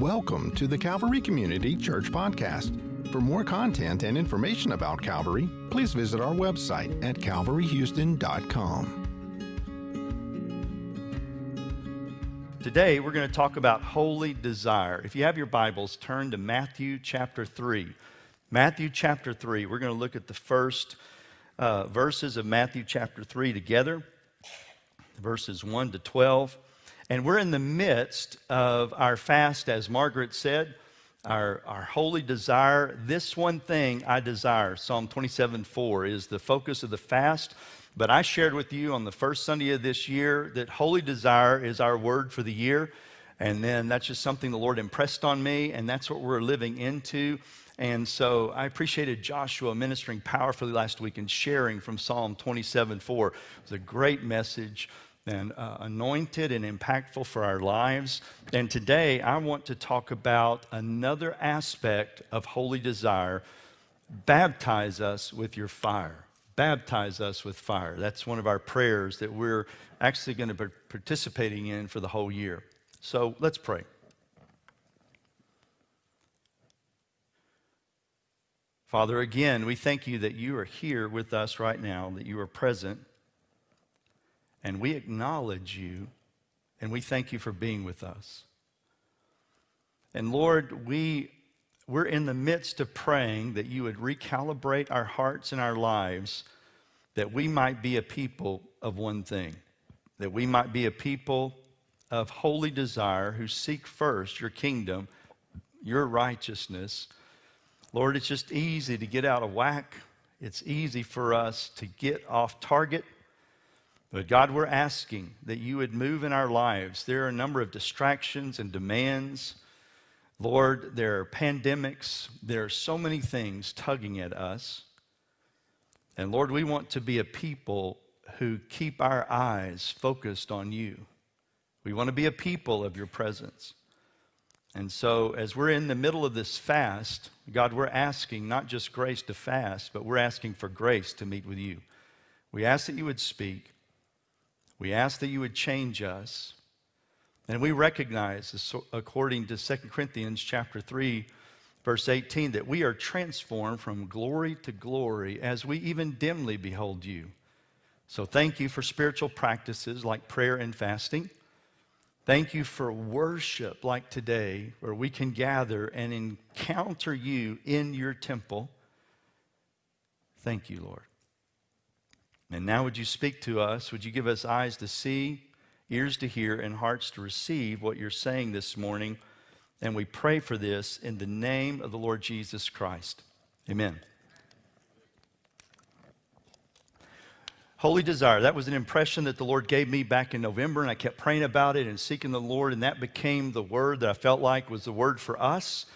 Welcome to the Calvary Community Church Podcast. For more content and information about Calvary, please visit our website at calvaryhouston.com. Today, we're going to talk about holy desire. If you have your Bibles, turn to Matthew chapter 3. Matthew chapter 3. We're going to look at the first uh, verses of Matthew chapter 3 together, verses 1 to 12. And we're in the midst of our fast, as Margaret said, our, our holy desire. This one thing I desire, Psalm 27 4, is the focus of the fast. But I shared with you on the first Sunday of this year that holy desire is our word for the year. And then that's just something the Lord impressed on me, and that's what we're living into. And so I appreciated Joshua ministering powerfully last week and sharing from Psalm 27 4. It was a great message and uh, anointed and impactful for our lives. And today I want to talk about another aspect of holy desire baptize us with your fire. Baptize us with fire. That's one of our prayers that we're actually going to be participating in for the whole year. So let's pray. Father, again, we thank you that you are here with us right now, that you are present and we acknowledge you and we thank you for being with us. And Lord, we, we're in the midst of praying that you would recalibrate our hearts and our lives, that we might be a people of one thing, that we might be a people of holy desire who seek first your kingdom, your righteousness. Lord, it's just easy to get out of whack. It's easy for us to get off target but God, we're asking that you would move in our lives. There are a number of distractions and demands. Lord, there are pandemics. There are so many things tugging at us. And Lord, we want to be a people who keep our eyes focused on you. We want to be a people of your presence. And so, as we're in the middle of this fast, God, we're asking not just grace to fast, but we're asking for grace to meet with you. We ask that you would speak. We ask that you would change us. And we recognize, according to 2 Corinthians chapter 3, verse 18, that we are transformed from glory to glory as we even dimly behold you. So thank you for spiritual practices like prayer and fasting. Thank you for worship like today, where we can gather and encounter you in your temple. Thank you, Lord. And now, would you speak to us? Would you give us eyes to see, ears to hear, and hearts to receive what you're saying this morning? And we pray for this in the name of the Lord Jesus Christ. Amen. Holy desire. That was an impression that the Lord gave me back in November, and I kept praying about it and seeking the Lord, and that became the word that I felt like was the word for us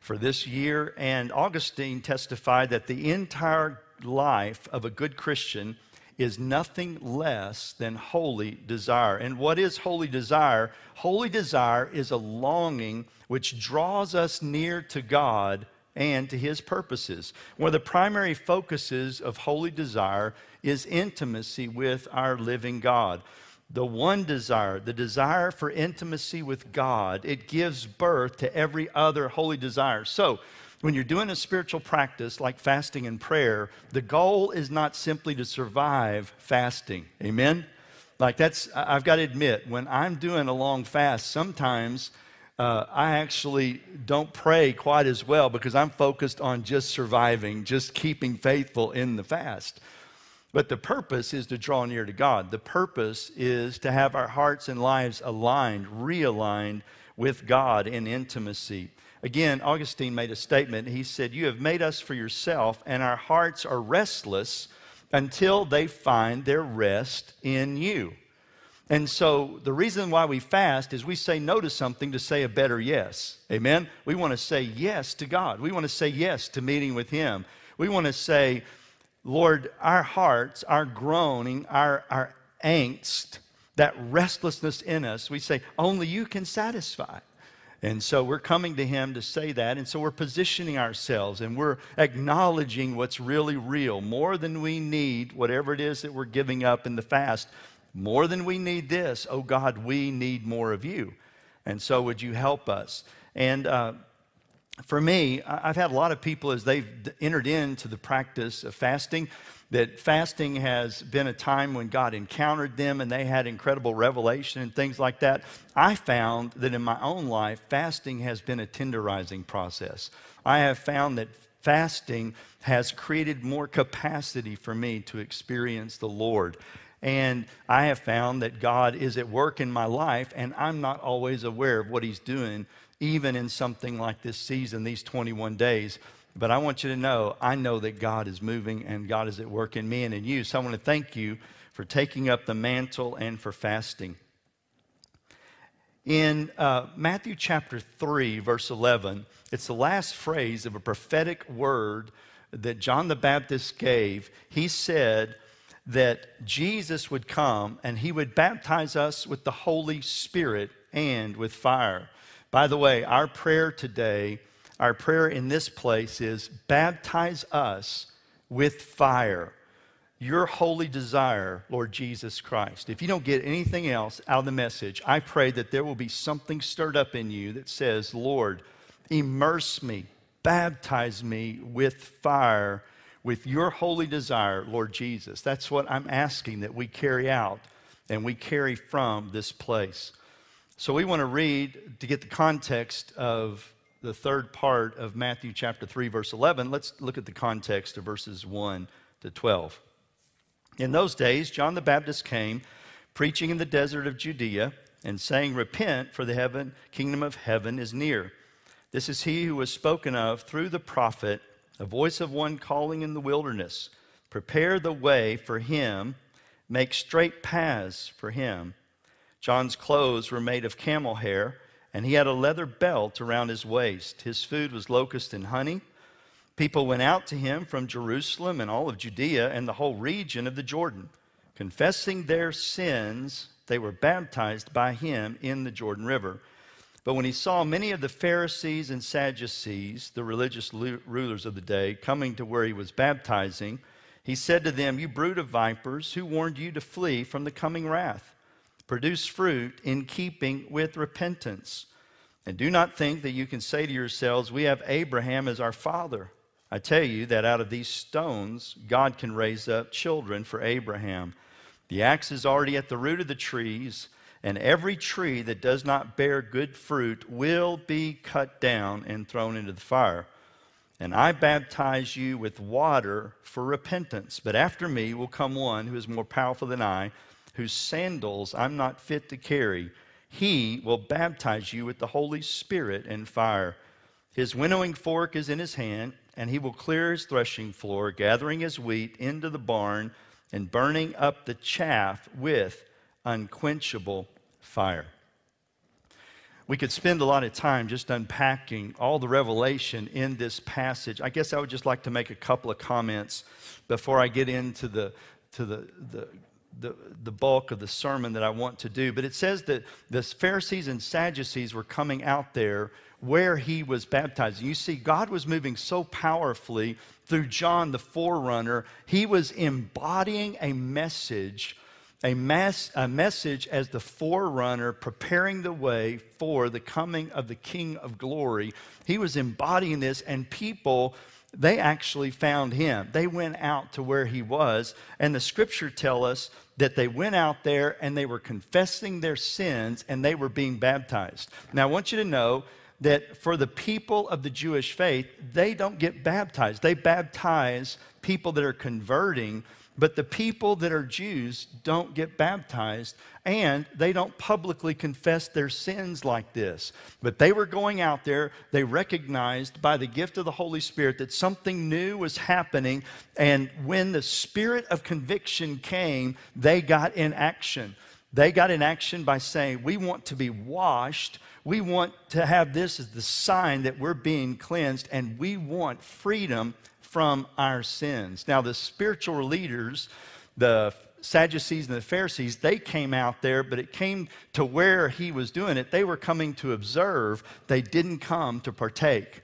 for this year. And Augustine testified that the entire life of a good Christian is nothing less than holy desire. And what is holy desire? Holy desire is a longing which draws us near to God and to his purposes. One of the primary focuses of holy desire is intimacy with our living God. The one desire, the desire for intimacy with God, it gives birth to every other holy desire. So, when you're doing a spiritual practice like fasting and prayer, the goal is not simply to survive fasting. Amen? Like that's, I've got to admit, when I'm doing a long fast, sometimes uh, I actually don't pray quite as well because I'm focused on just surviving, just keeping faithful in the fast. But the purpose is to draw near to God. The purpose is to have our hearts and lives aligned, realigned with God in intimacy. Again, Augustine made a statement. He said, You have made us for yourself, and our hearts are restless until they find their rest in you. And so the reason why we fast is we say no to something to say a better yes. Amen? We want to say yes to God. We want to say yes to meeting with Him. We want to say, Lord, our hearts, our groaning, our, our angst, that restlessness in us, we say, only you can satisfy. And so we're coming to him to say that. And so we're positioning ourselves and we're acknowledging what's really real more than we need, whatever it is that we're giving up in the fast. More than we need this, oh God, we need more of you. And so would you help us? And uh, for me, I've had a lot of people as they've entered into the practice of fasting, that fasting has been a time when God encountered them and they had incredible revelation and things like that. I found that in my own life, fasting has been a tenderizing process. I have found that fasting has created more capacity for me to experience the Lord. And I have found that God is at work in my life, and I'm not always aware of what He's doing, even in something like this season, these 21 days. But I want you to know, I know that God is moving and God is at work in me and in you. So I want to thank you for taking up the mantle and for fasting. In uh, Matthew chapter 3, verse 11, it's the last phrase of a prophetic word that John the Baptist gave. He said that Jesus would come and he would baptize us with the Holy Spirit and with fire. By the way, our prayer today our prayer in this place is baptize us with fire. Your holy desire, Lord Jesus Christ. If you don't get anything else out of the message, I pray that there will be something stirred up in you that says, Lord, immerse me, baptize me with fire, with your holy desire, Lord Jesus. That's what I'm asking that we carry out and we carry from this place. So we want to read to get the context of the third part of Matthew chapter 3, verse 11, let's look at the context of verses 1 to 12. In those days, John the Baptist came preaching in the desert of Judea and saying, Repent, for the heaven, kingdom of heaven is near. This is he who was spoken of through the prophet, a voice of one calling in the wilderness, Prepare the way for him, make straight paths for him. John's clothes were made of camel hair and he had a leather belt around his waist. His food was locust and honey. People went out to him from Jerusalem and all of Judea and the whole region of the Jordan. Confessing their sins, they were baptized by him in the Jordan River. But when he saw many of the Pharisees and Sadducees, the religious rulers of the day, coming to where he was baptizing, he said to them, You brood of vipers, who warned you to flee from the coming wrath? Produce fruit in keeping with repentance. And do not think that you can say to yourselves, We have Abraham as our father. I tell you that out of these stones, God can raise up children for Abraham. The axe is already at the root of the trees, and every tree that does not bear good fruit will be cut down and thrown into the fire. And I baptize you with water for repentance, but after me will come one who is more powerful than I whose sandals I'm not fit to carry. He will baptize you with the Holy Spirit and fire. His winnowing fork is in his hand, and he will clear his threshing floor, gathering his wheat into the barn and burning up the chaff with unquenchable fire. We could spend a lot of time just unpacking all the revelation in this passage. I guess I would just like to make a couple of comments before I get into the, to the, the the, the bulk of the sermon that I want to do. But it says that the Pharisees and Sadducees were coming out there where he was baptized. You see, God was moving so powerfully through John the forerunner. He was embodying a message, a, mass, a message as the forerunner, preparing the way for the coming of the King of glory. He was embodying this, and people they actually found him. They went out to where he was, and the scripture tell us that they went out there and they were confessing their sins and they were being baptized. Now, I want you to know that for the people of the Jewish faith, they don't get baptized. They baptize people that are converting but the people that are Jews don't get baptized and they don't publicly confess their sins like this. But they were going out there, they recognized by the gift of the Holy Spirit that something new was happening. And when the spirit of conviction came, they got in action. They got in action by saying, We want to be washed. We want to have this as the sign that we're being cleansed, and we want freedom from our sins. Now, the spiritual leaders, the Sadducees and the Pharisees, they came out there, but it came to where he was doing it. They were coming to observe, they didn't come to partake.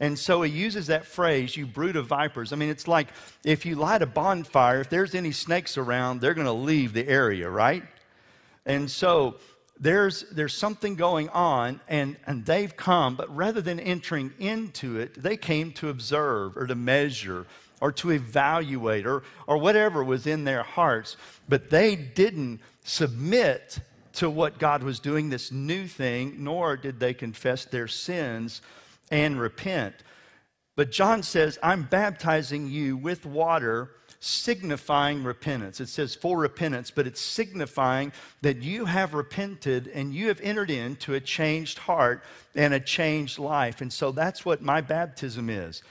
And so he uses that phrase, you brood of vipers. I mean, it's like if you light a bonfire, if there's any snakes around, they're going to leave the area, right? And so there's, there's something going on, and, and they've come, but rather than entering into it, they came to observe or to measure or to evaluate or, or whatever was in their hearts. But they didn't submit to what God was doing, this new thing, nor did they confess their sins and repent. But John says, I'm baptizing you with water signifying repentance. It says for repentance, but it's signifying that you have repented and you have entered into a changed heart and a changed life. And so that's what my baptism is.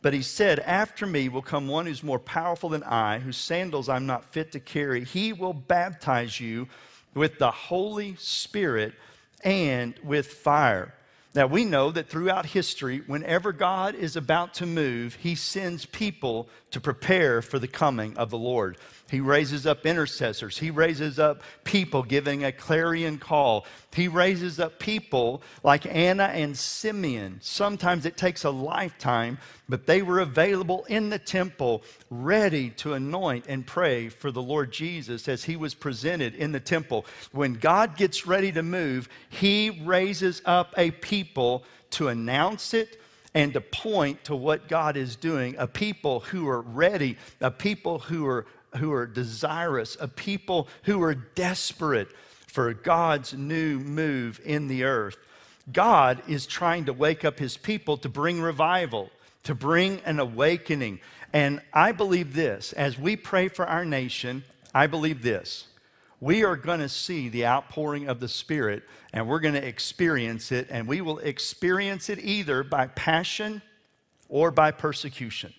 But he said, After me will come one who's more powerful than I, whose sandals I'm not fit to carry. He will baptize you with the Holy Spirit and with fire. Now, we know that throughout history, whenever God is about to move, he sends people to prepare for the coming of the Lord. He raises up intercessors. He raises up people giving a clarion call. He raises up people like Anna and Simeon. Sometimes it takes a lifetime, but they were available in the temple, ready to anoint and pray for the Lord Jesus as he was presented in the temple. When God gets ready to move, he raises up a people to announce it, and to point to what God is doing, a people who are ready, a people who are who are desirous, a people who are desperate for God's new move in the earth. God is trying to wake up his people to bring revival, to bring an awakening. And I believe this as we pray for our nation, I believe this. We are going to see the outpouring of the Spirit and we're going to experience it, and we will experience it either by passion or by persecution.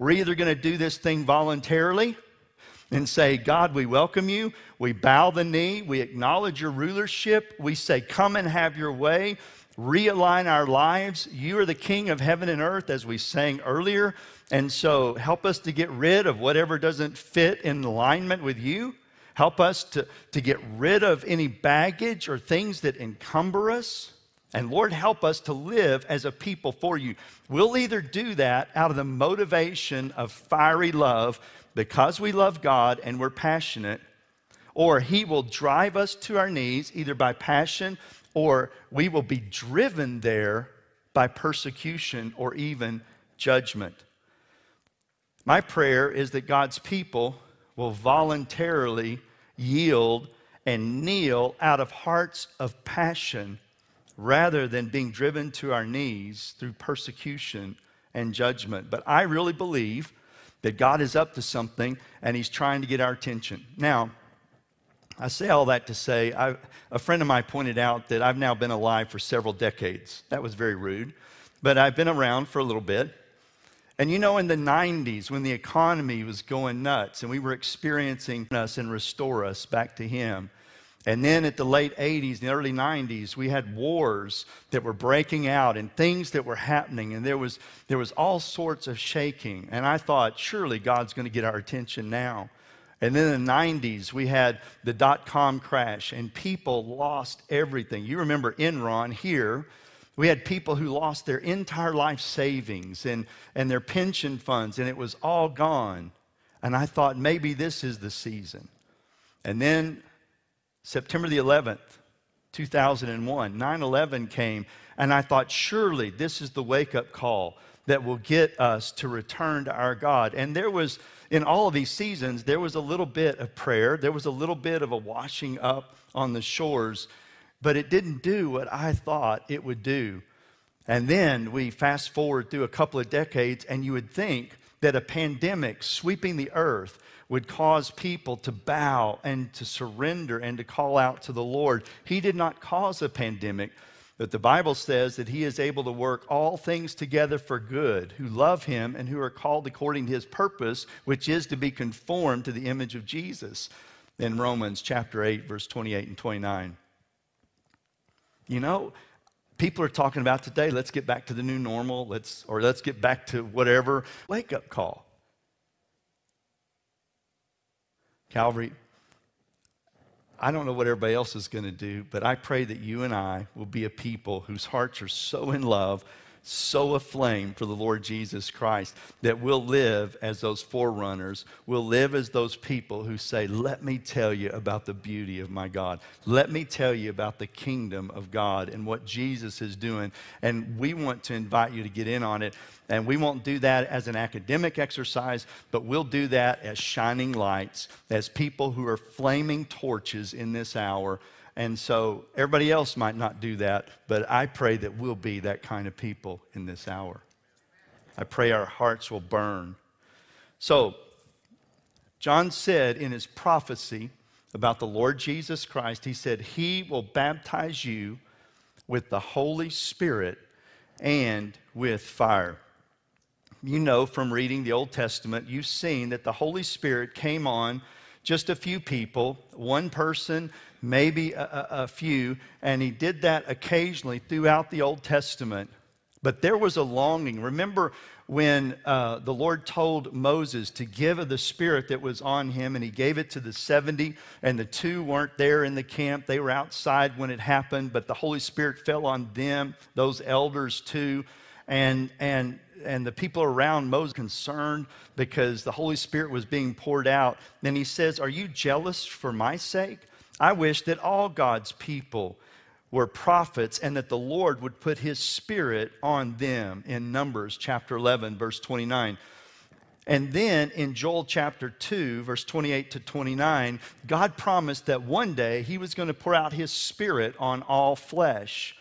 We're either going to do this thing voluntarily and say, God, we welcome you. We bow the knee. We acknowledge your rulership. We say, Come and have your way. Realign our lives. You are the King of heaven and earth, as we sang earlier. And so help us to get rid of whatever doesn't fit in alignment with you. Help us to, to get rid of any baggage or things that encumber us. And Lord, help us to live as a people for you. We'll either do that out of the motivation of fiery love because we love God and we're passionate, or He will drive us to our knees either by passion or we will be driven there by persecution or even judgment. My prayer is that God's people will voluntarily yield and kneel out of hearts of passion rather than being driven to our knees through persecution and judgment. But I really believe that God is up to something and He's trying to get our attention. Now, I say all that to say, I, a friend of mine pointed out that I've now been alive for several decades. That was very rude, but I've been around for a little bit. And you know, in the 90s, when the economy was going nuts and we were experiencing us and restore us back to Him, and then at the late 80s, the early 90s, we had wars that were breaking out and things that were happening, and there was, there was all sorts of shaking. And I thought, surely God's going to get our attention now. And then in the 90s, we had the dot com crash, and people lost everything. You remember Enron here. We had people who lost their entire life savings and, and their pension funds, and it was all gone. And I thought, maybe this is the season. And then September the 11th, 2001, 9 11 came, and I thought, surely this is the wake up call that will get us to return to our God. And there was, in all of these seasons, there was a little bit of prayer, there was a little bit of a washing up on the shores, but it didn't do what I thought it would do. And then we fast forward through a couple of decades, and you would think that a pandemic sweeping the earth would cause people to bow and to surrender and to call out to the Lord. He did not cause a pandemic, but the Bible says that He is able to work all things together for good who love Him and who are called according to His purpose, which is to be conformed to the image of Jesus in Romans chapter 8, verse 28 and 29. You know, people are talking about today, let's get back to the new normal, let's, or let's get back to whatever. Wake up call. Calvary, I don't know what everybody else is going to do, but I pray that you and I will be a people whose hearts are so in love so aflame for the Lord Jesus Christ that we'll live as those forerunners. We'll live as those people who say, Let me tell you about the beauty of my God. Let me tell you about the kingdom of God and what Jesus is doing. And we want to invite you to get in on it. And we won't do that as an academic exercise, but we'll do that as shining lights, as people who are flaming torches in this hour and so everybody else might not do that, but I pray that we'll be that kind of people in this hour. I pray our hearts will burn. So, John said in his prophecy about the Lord Jesus Christ, he said, He will baptize you with the Holy Spirit and with fire. You know from reading the Old Testament, you've seen that the Holy Spirit came on just a few people, one person maybe a, a, few, and he did that occasionally throughout the Old Testament. But there was a longing. Remember when uh, the Lord told Moses to give of the Spirit that was on him, and he gave it to the 70, and the two weren't there in the camp. They were outside when it happened, but the Holy Spirit fell on them, those elders too. And, and, and the people around Moses concerned because the Holy Spirit was being poured out. Then he says, Are you jealous for my sake? I wish that all God's people were prophets and that the Lord would put his spirit on them in Numbers chapter 11, verse 29. And then in Joel chapter 2, verse 28 to 29, God promised that one day he was going to pour out his spirit on all flesh.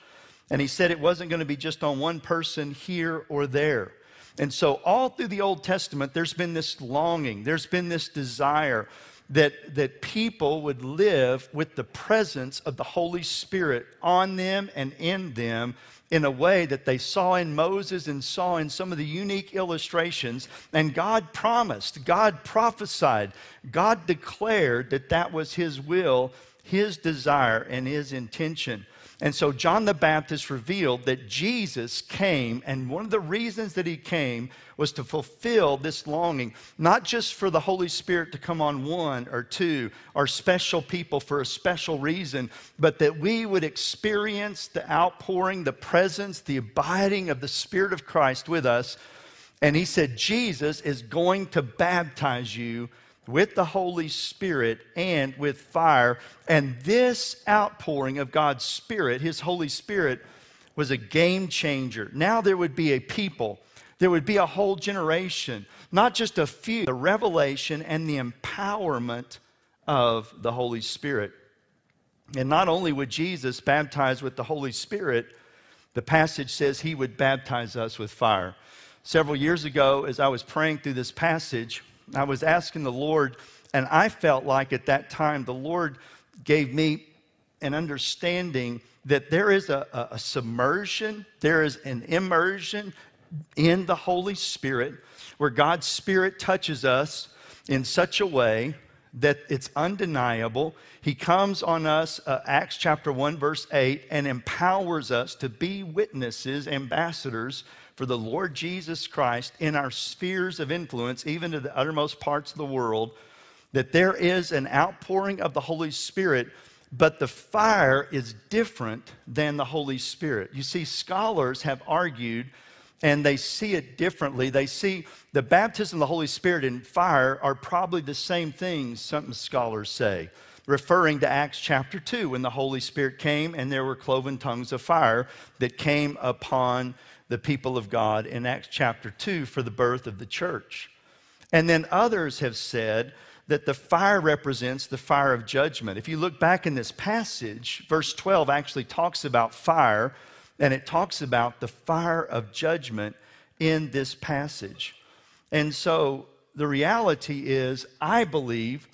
And he said it wasn't going to be just on one person here or there. And so, all through the Old Testament, there's been this longing, there's been this desire that, that people would live with the presence of the Holy Spirit on them and in them in a way that they saw in Moses and saw in some of the unique illustrations. And God promised, God prophesied, God declared that that was His will, His desire, and His intention. And so John the Baptist revealed that Jesus came, and one of the reasons that he came was to fulfill this longing, not just for the Holy Spirit to come on one or two or special people for a special reason, but that we would experience the outpouring, the presence, the abiding of the Spirit of Christ with us. And he said, Jesus is going to baptize you with the Holy Spirit and with fire. And this outpouring of God's Spirit, His Holy Spirit, was a game changer. Now there would be a people, there would be a whole generation, not just a few, the revelation and the empowerment of the Holy Spirit. And not only would Jesus baptize with the Holy Spirit, the passage says he would baptize us with fire. Several years ago, as I was praying through this passage, I was asking the Lord, and I felt like at that time the Lord gave me an understanding that there is a, a, submersion, there is an immersion in the Holy Spirit where God's Spirit touches us in such a way that it's undeniable. He comes on us, uh, Acts chapter 1, verse 8, and empowers us to be witnesses, ambassadors for the Lord Jesus Christ in our spheres of influence, even to the uttermost parts of the world, that there is an outpouring of the Holy Spirit, but the fire is different than the Holy Spirit. You see, scholars have argued and they see it differently. They see the baptism of the Holy Spirit and fire are probably the same things, some scholars say, referring to Acts chapter 2 when the Holy Spirit came and there were cloven tongues of fire that came upon the people of God in Acts chapter 2 for the birth of the church. And then others have said that the fire represents the fire of judgment. If you look back in this passage, verse 12 actually talks about fire, and it talks about the fire of judgment in this passage. And so the reality is, I believe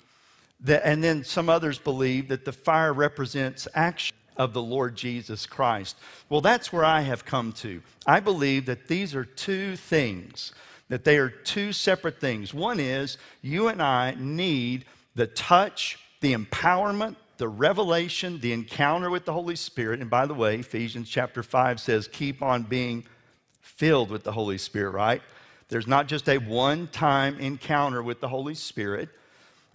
that, and then some others believe that the fire represents action of the Lord Jesus Christ. Well, that's where I have come to. I believe that these are two things, that they are two separate things. One is you and I need the touch, the empowerment, the revelation, the encounter with the Holy Spirit. And by the way, Ephesians chapter 5 says, keep on being filled with the Holy Spirit, right? There's not just a one time encounter with the Holy Spirit.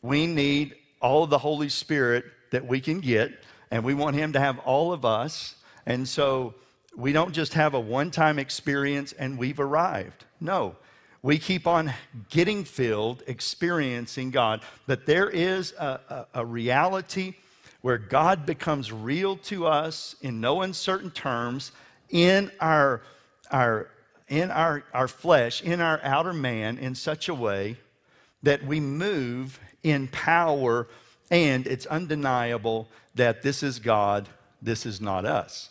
We need all of the Holy Spirit that we can get and we want Him to have all of us. And so we don't just have a one time experience and we've arrived. No, we keep on getting filled, experiencing God. But there is a, a, a reality where God becomes real to us in no uncertain terms in our, our, in our, our flesh, in our outer man, in such a way that we move in power, and it's undeniable that this is God, this is not us.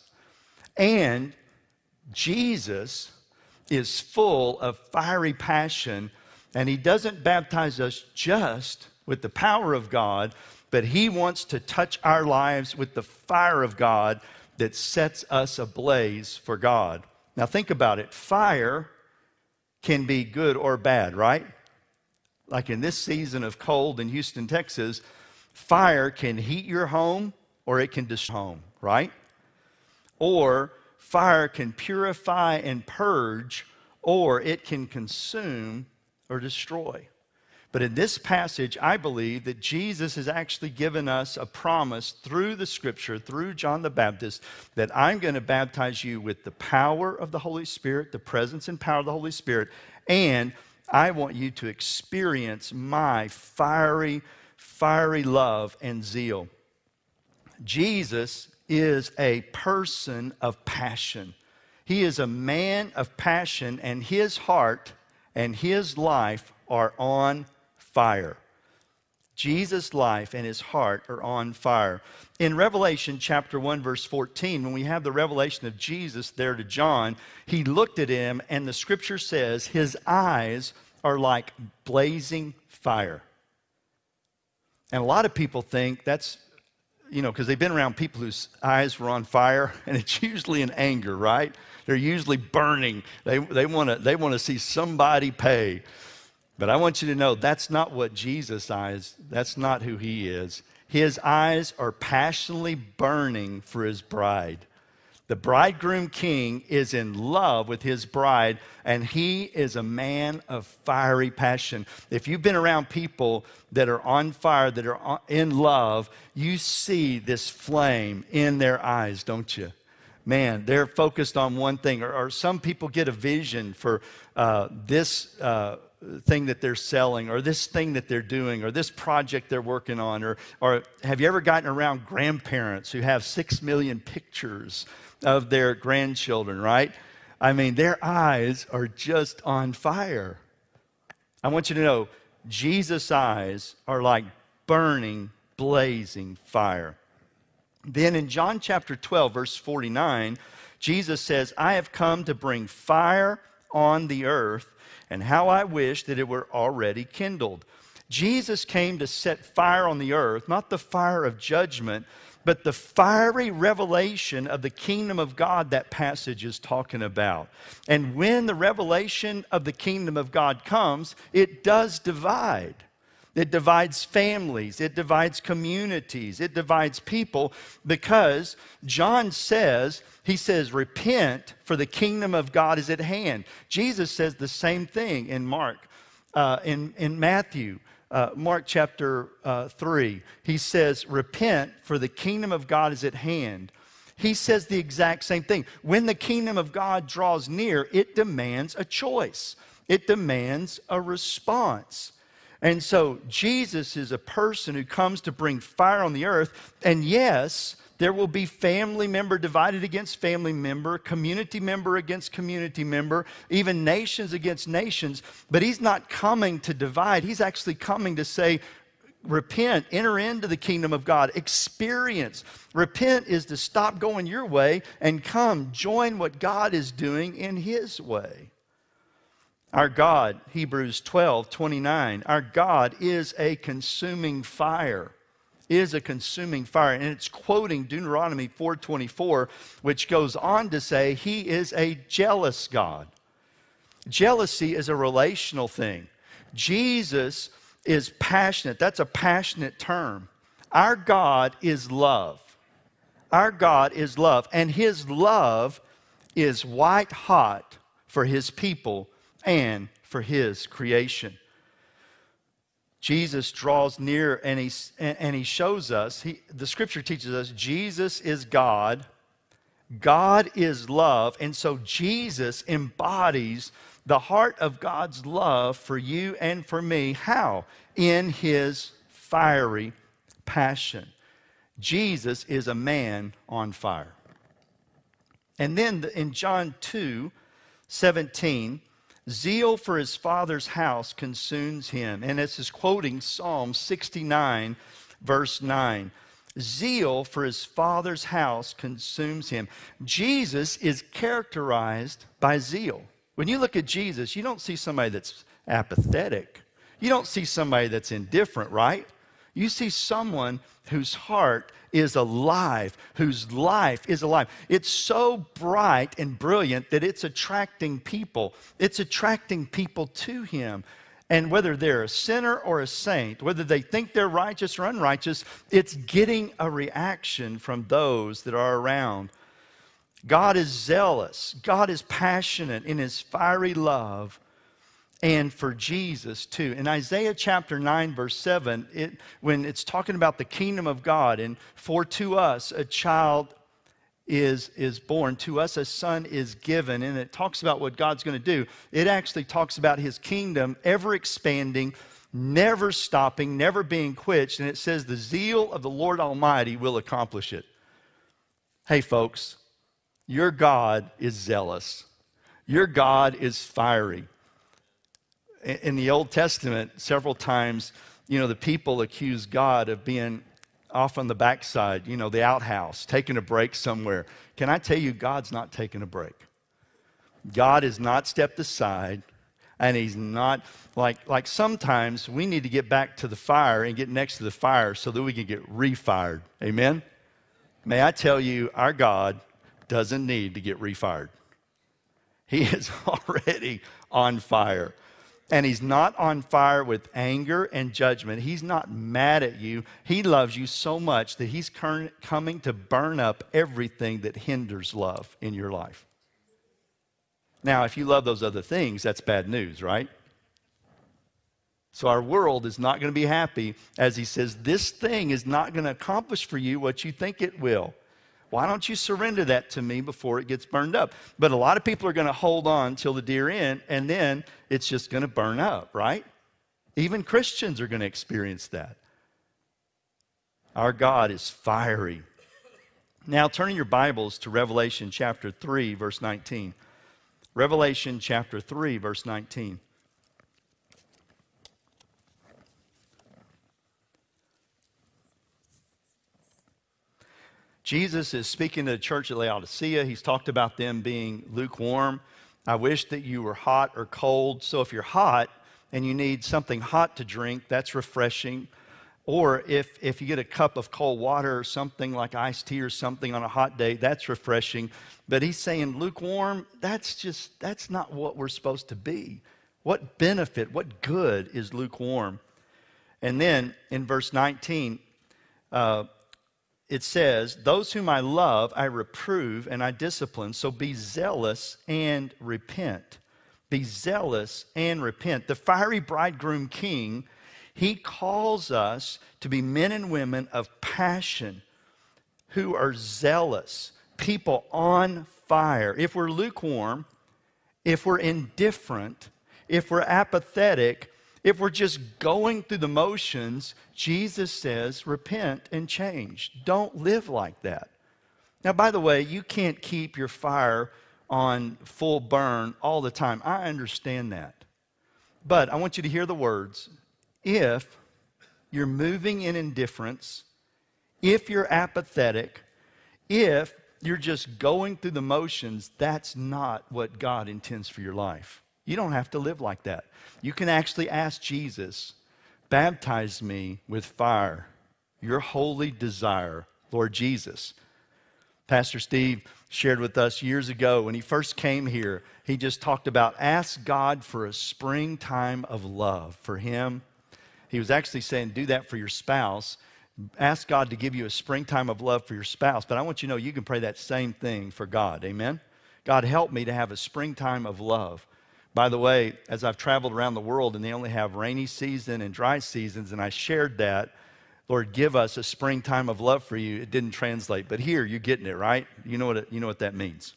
And Jesus is full of fiery passion, and he doesn't baptize us just with the power of God, but he wants to touch our lives with the fire of God that sets us ablaze for God. Now, think about it fire can be good or bad, right? Like in this season of cold in Houston, Texas, fire can heat your home or it can destroy home, right? Or fire can purify and purge, or it can consume or destroy. But in this passage, I believe that Jesus has actually given us a promise through the scripture, through John the Baptist, that I'm going to baptize you with the power of the Holy Spirit, the presence and power of the Holy Spirit, and I want you to experience my fiery, fiery love and zeal. Jesus is a person of passion. He is a man of passion, and his heart and his life are on fire. Jesus' life and his heart are on fire. In Revelation chapter 1, verse 14, when we have the revelation of Jesus there to John, he looked at him, and the scripture says his eyes are like blazing fire. And a lot of people think that's you know, because they've been around people whose eyes were on fire, and it's usually in anger, right? They're usually burning. They, they want to they wanna see somebody pay. But I want you to know that's not what Jesus' eyes, that's not who he is. His eyes are passionately burning for his bride. The bridegroom king is in love with his bride, and he is a man of fiery passion. If you've been around people that are on fire, that are in love, you see this flame in their eyes, don't you? Man, they're focused on one thing. Or, or some people get a vision for uh, this. Uh, thing that they're selling or this thing that they're doing or this project they're working on or, or have you ever gotten around grandparents who have six million pictures of their grandchildren, right? I mean, their eyes are just on fire. I want you to know Jesus' eyes are like burning, blazing fire. Then in John chapter 12, verse 49, Jesus says, I have come to bring fire on the earth, and how I wish that it were already kindled. Jesus came to set fire on the earth, not the fire of judgment, but the fiery revelation of the kingdom of God that passage is talking about. And when the revelation of the kingdom of God comes, it does divide. It divides families, it divides communities, it divides people because John says, he says, repent for the kingdom of God is at hand. Jesus says the same thing in Mark, uh, in, in Matthew uh, Mark chapter uh, 3, he says, Repent, for the kingdom of God is at hand. He says the exact same thing. When the kingdom of God draws near, it demands a choice, it demands a response. And so Jesus is a person who comes to bring fire on the earth. And yes, there will be family member divided against family member, community member against community member, even nations against nations. But he's not coming to divide. He's actually coming to say, repent, enter into the kingdom of God, experience. Repent is to stop going your way and come join what God is doing in his way. Our God, Hebrews 12, 29, our God is a consuming fire is a consuming fire and it's quoting Deuteronomy 4:24 which goes on to say he is a jealous God. Jealousy is a relational thing. Jesus is passionate. That's a passionate term. Our God is love. Our God is love and his love is white hot for his people and for his creation. Jesus draws near and he, and he shows us, he, the scripture teaches us Jesus is God. God is love, and so Jesus embodies the heart of God's love for you and for me. How? In his fiery passion. Jesus is a man on fire. And then in John 2 17, zeal for his father's house consumes him. And this is quoting Psalm 69, verse 9. Zeal for his father's house consumes him. Jesus is characterized by zeal. When you look at Jesus, you don't see somebody that's apathetic. You don't see somebody that's indifferent, right? You see someone whose heart is alive, whose life is alive. It's so bright and brilliant that it's attracting people. It's attracting people to him. And whether they're a sinner or a saint, whether they think they're righteous or unrighteous, it's getting a reaction from those that are around. God is zealous, God is passionate in his fiery love and for Jesus too. In Isaiah chapter 9, verse 7, it, when it's talking about the kingdom of God, and for to us a child is, is born, to us a son is given, and it talks about what God's going to do, it actually talks about his kingdom ever expanding, never stopping, never being quenched, and it says, The zeal of the Lord Almighty will accomplish it. Hey, folks, your God is zealous. Your God is fiery. In the Old Testament, several times, you know, the people accuse God of being off on the backside, you know, the outhouse, taking a break somewhere. Can I tell you, God's not taking a break? God has not stepped aside, and He's not like, like sometimes we need to get back to the fire and get next to the fire so that we can get refired. Amen? May I tell you, our God doesn't need to get refired. He is already on fire. And he's not on fire with anger and judgment. He's not mad at you. He loves you so much that he's coming to burn up everything that hinders love in your life. Now, if you love those other things, that's bad news, right? So, our world is not going to be happy as he says, This thing is not going to accomplish for you what you think it will. Why don't you surrender that to me before it gets burned up? But a lot of people are going to hold on till the dear end, and then it's just going to burn up, right? Even Christians are going to experience that. Our God is fiery. Now, turning your Bibles to Revelation chapter 3, verse 19. Revelation chapter 3, verse 19. Jesus is speaking to the church at Laodicea. He's talked about them being lukewarm. I wish that you were hot or cold. So if you're hot and you need something hot to drink, that's refreshing. Or if, if you get a cup of cold water or something like iced tea or something on a hot day, that's refreshing. But he's saying lukewarm, that's just, that's not what we're supposed to be. What benefit, what good is lukewarm? And then in verse 19, uh, it says, Those whom I love, I reprove and I discipline. So be zealous and repent. Be zealous and repent. The fiery bridegroom king, he calls us to be men and women of passion who are zealous, people on fire. If we're lukewarm, if we're indifferent, if we're apathetic, if we're just going through the motions, Jesus says, repent and change. Don't live like that. Now, by the way, you can't keep your fire on full burn all the time. I understand that. But I want you to hear the words. If you're moving in indifference, if you're apathetic, if you're just going through the motions, that's not what God intends for your life. You don't have to live like that. You can actually ask Jesus, baptize me with fire, your holy desire, Lord Jesus. Pastor Steve shared with us years ago when he first came here, he just talked about ask God for a springtime of love for him. He was actually saying, do that for your spouse. Ask God to give you a springtime of love for your spouse. But I want you to know you can pray that same thing for God. Amen? God, help me to have a springtime of love. By the way, as I've traveled around the world and they only have rainy season and dry seasons, and I shared that, Lord, give us a springtime of love for you. It didn't translate, but here you're getting it, right? You know what, it, you know what that means.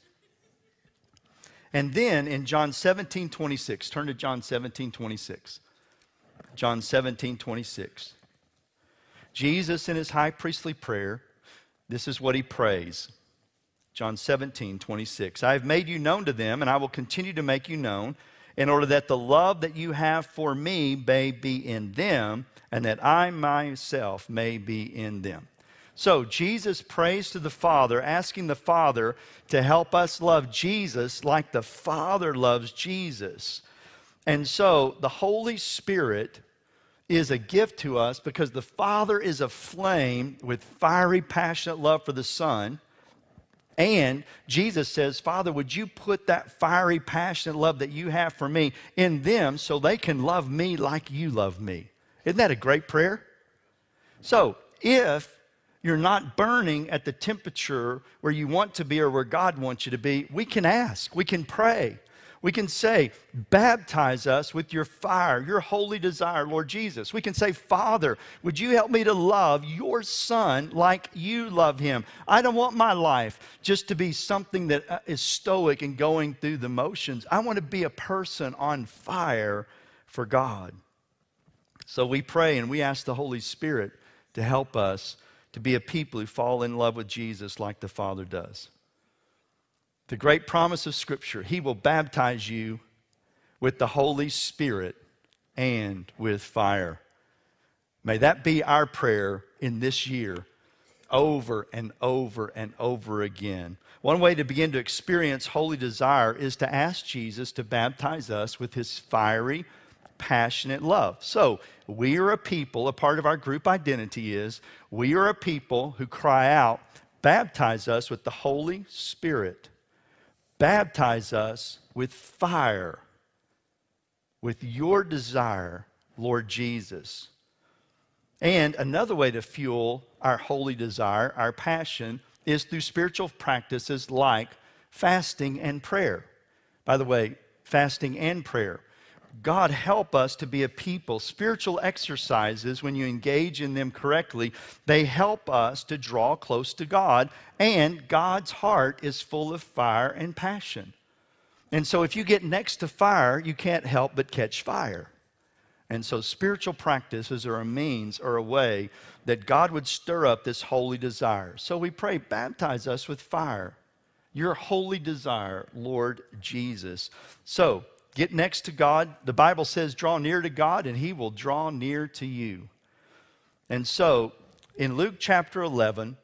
And then in John 17, 26, turn to John 17, 26. John 17, 26. Jesus, in his high priestly prayer, this is what he prays. John 17, 26. I have made you known to them, and I will continue to make you known, in order that the love that you have for me may be in them, and that I myself may be in them. So Jesus prays to the Father, asking the Father to help us love Jesus like the Father loves Jesus. And so the Holy Spirit is a gift to us because the Father is aflame with fiery, passionate love for the Son. And Jesus says, Father, would you put that fiery, passionate love that you have for me in them so they can love me like you love me? Isn't that a great prayer? So, if you're not burning at the temperature where you want to be or where God wants you to be, we can ask, we can pray. We can say, Baptize us with your fire, your holy desire, Lord Jesus. We can say, Father, would you help me to love your son like you love him? I don't want my life just to be something that uh, stoic and going through the motions. I want to be a person on fire for God. So we pray and we ask the Holy Spirit to help us to be a people who fall in love with Jesus like the Father does. The great promise of Scripture He will baptize you with the Holy Spirit and with fire. May that be our prayer in this year, over and over and over again. One way to begin to experience holy desire is to ask Jesus to baptize us with his fiery, passionate love. So, we are a people, a part of our group identity is we are a people who cry out, baptize us with the Holy Spirit Baptize us with fire, with your desire, Lord Jesus. And another way to fuel our holy desire, our passion, is through spiritual practices like fasting and prayer. By the way, fasting and prayer. God, help us to be a people. Spiritual exercises, when you engage in them correctly, they help us to draw close to God, and God's heart is full of fire and passion. And so, if you get next to fire, you can't help but catch fire. And so, spiritual practices are a means or a way that God would stir up this holy desire. So, we pray, baptize us with fire, your holy desire, Lord Jesus. So, Get next to God. The Bible says, draw near to God, and He will draw near to you. And so, in Luke chapter 11,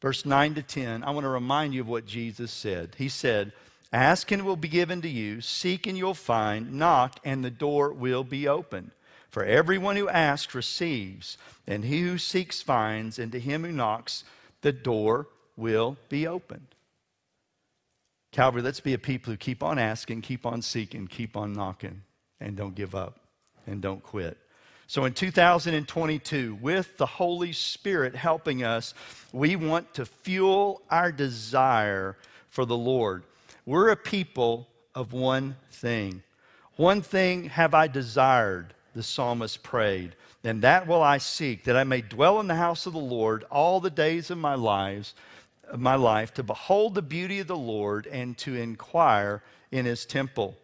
verse 9 to 10, I want to remind you of what Jesus said. He said, Ask and it will be given to you, seek and you'll find, knock and the door will be opened. For everyone who asks receives, and he who seeks finds, and to him who knocks, the door will be opened. Calvary, let's be a people who keep on asking, keep on seeking, keep on knocking, and don't give up and don't quit. So in 2022, with the Holy Spirit helping us, we want to fuel our desire for the Lord. We're a people of one thing. One thing have I desired, the psalmist prayed, and that will I seek, that I may dwell in the house of the Lord all the days of my lives of my life to behold the beauty of the Lord and to inquire in his temple,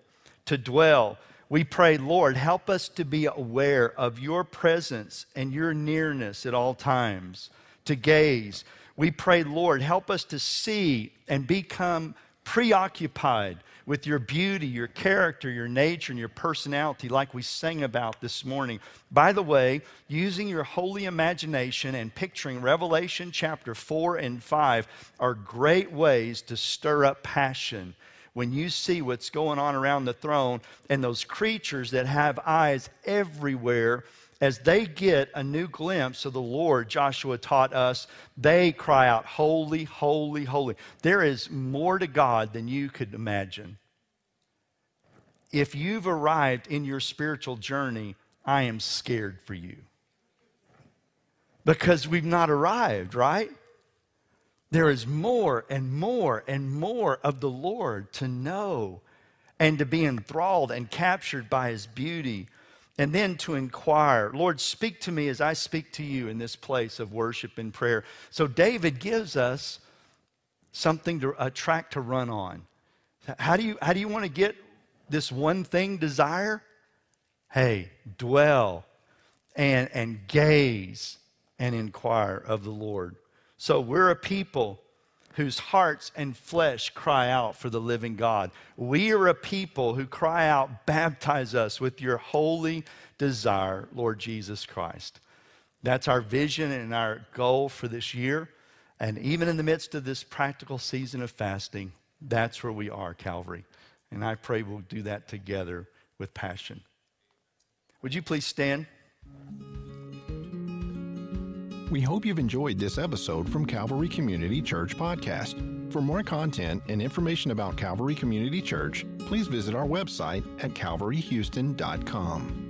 to dwell. We pray, Lord, help us to be aware of your presence and your nearness at all times, to gaze. We pray, Lord, help us to see and become preoccupied with your beauty, your character, your nature, and your personality, like we sang about this morning. By the way, using your holy imagination and picturing Revelation chapter 4 and 5 are great ways to stir up passion when you see what's going on around the throne and those creatures that have eyes everywhere as they get a new glimpse of the Lord, Joshua taught us, they cry out, Holy, holy, holy. There is more to God than you could imagine. If you've arrived in your spiritual journey, I am scared for you. Because we've not arrived, right? There is more and more and more of the Lord to know and to be enthralled and captured by his beauty and then to inquire. Lord, speak to me as I speak to you in this place of worship and prayer. So David gives us something to a track to run on. How do you how do you want to get this one thing desire? Hey, dwell and and gaze and inquire of the Lord. So we're a people whose hearts and flesh cry out for the living God. We are a people who cry out, baptize us with your holy desire, Lord Jesus Christ. That's our vision and our goal for this year. And even in the midst of this practical season of fasting, that's where we are, Calvary. And I pray we'll do that together with passion. Would you please stand? We hope you've enjoyed this episode from Calvary Community Church Podcast. For more content and information about Calvary Community Church, please visit our website at calvaryhouston.com.